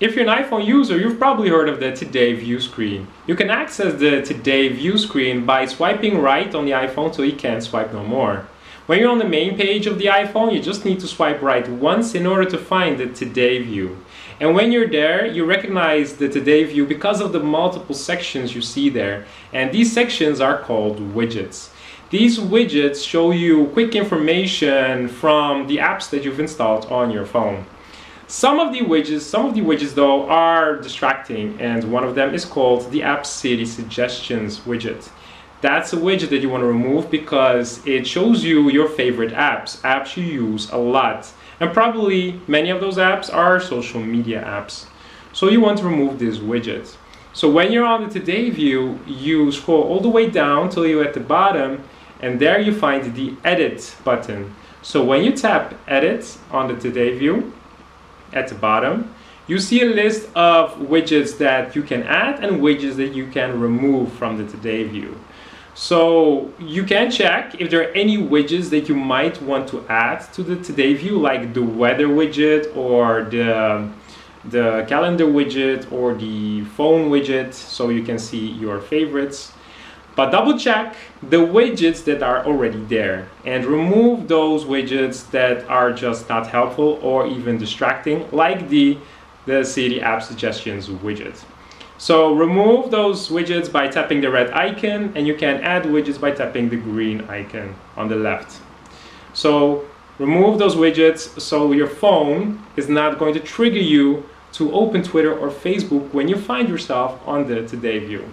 If you're an iPhone user, you've probably heard of the Today View screen. You can access the Today View screen by swiping right on the iPhone so you can't swipe no more. When you're on the main page of the iPhone, you just need to swipe right once in order to find the Today View. And when you're there, you recognize the Today View because of the multiple sections you see there. And these sections are called widgets. These widgets show you quick information from the apps that you've installed on your phone. Some of the widgets, some of the widgets though are distracting and one of them is called the App Siri Suggestions widget. That's a widget that you want to remove because it shows you your favorite apps, apps you use a lot. And probably many of those apps are social media apps. So you want to remove this widget. So when you're on the Today view, you scroll all the way down till you're at the bottom and there you find the Edit button. So when you tap Edit on the Today view, at the bottom, you see a list of widgets that you can add and widgets that you can remove from the Today view. So you can check if there are any widgets that you might want to add to the Today view, like the weather widget or the, the calendar widget or the phone widget, so you can see your favorites. But double check the widgets that are already there and remove those widgets that are just not helpful or even distracting like the, the Siri App Suggestions widget. So remove those widgets by tapping the red icon and you can add widgets by tapping the green icon on the left. So remove those widgets so your phone is not going to trigger you to open Twitter or Facebook when you find yourself on the Today view.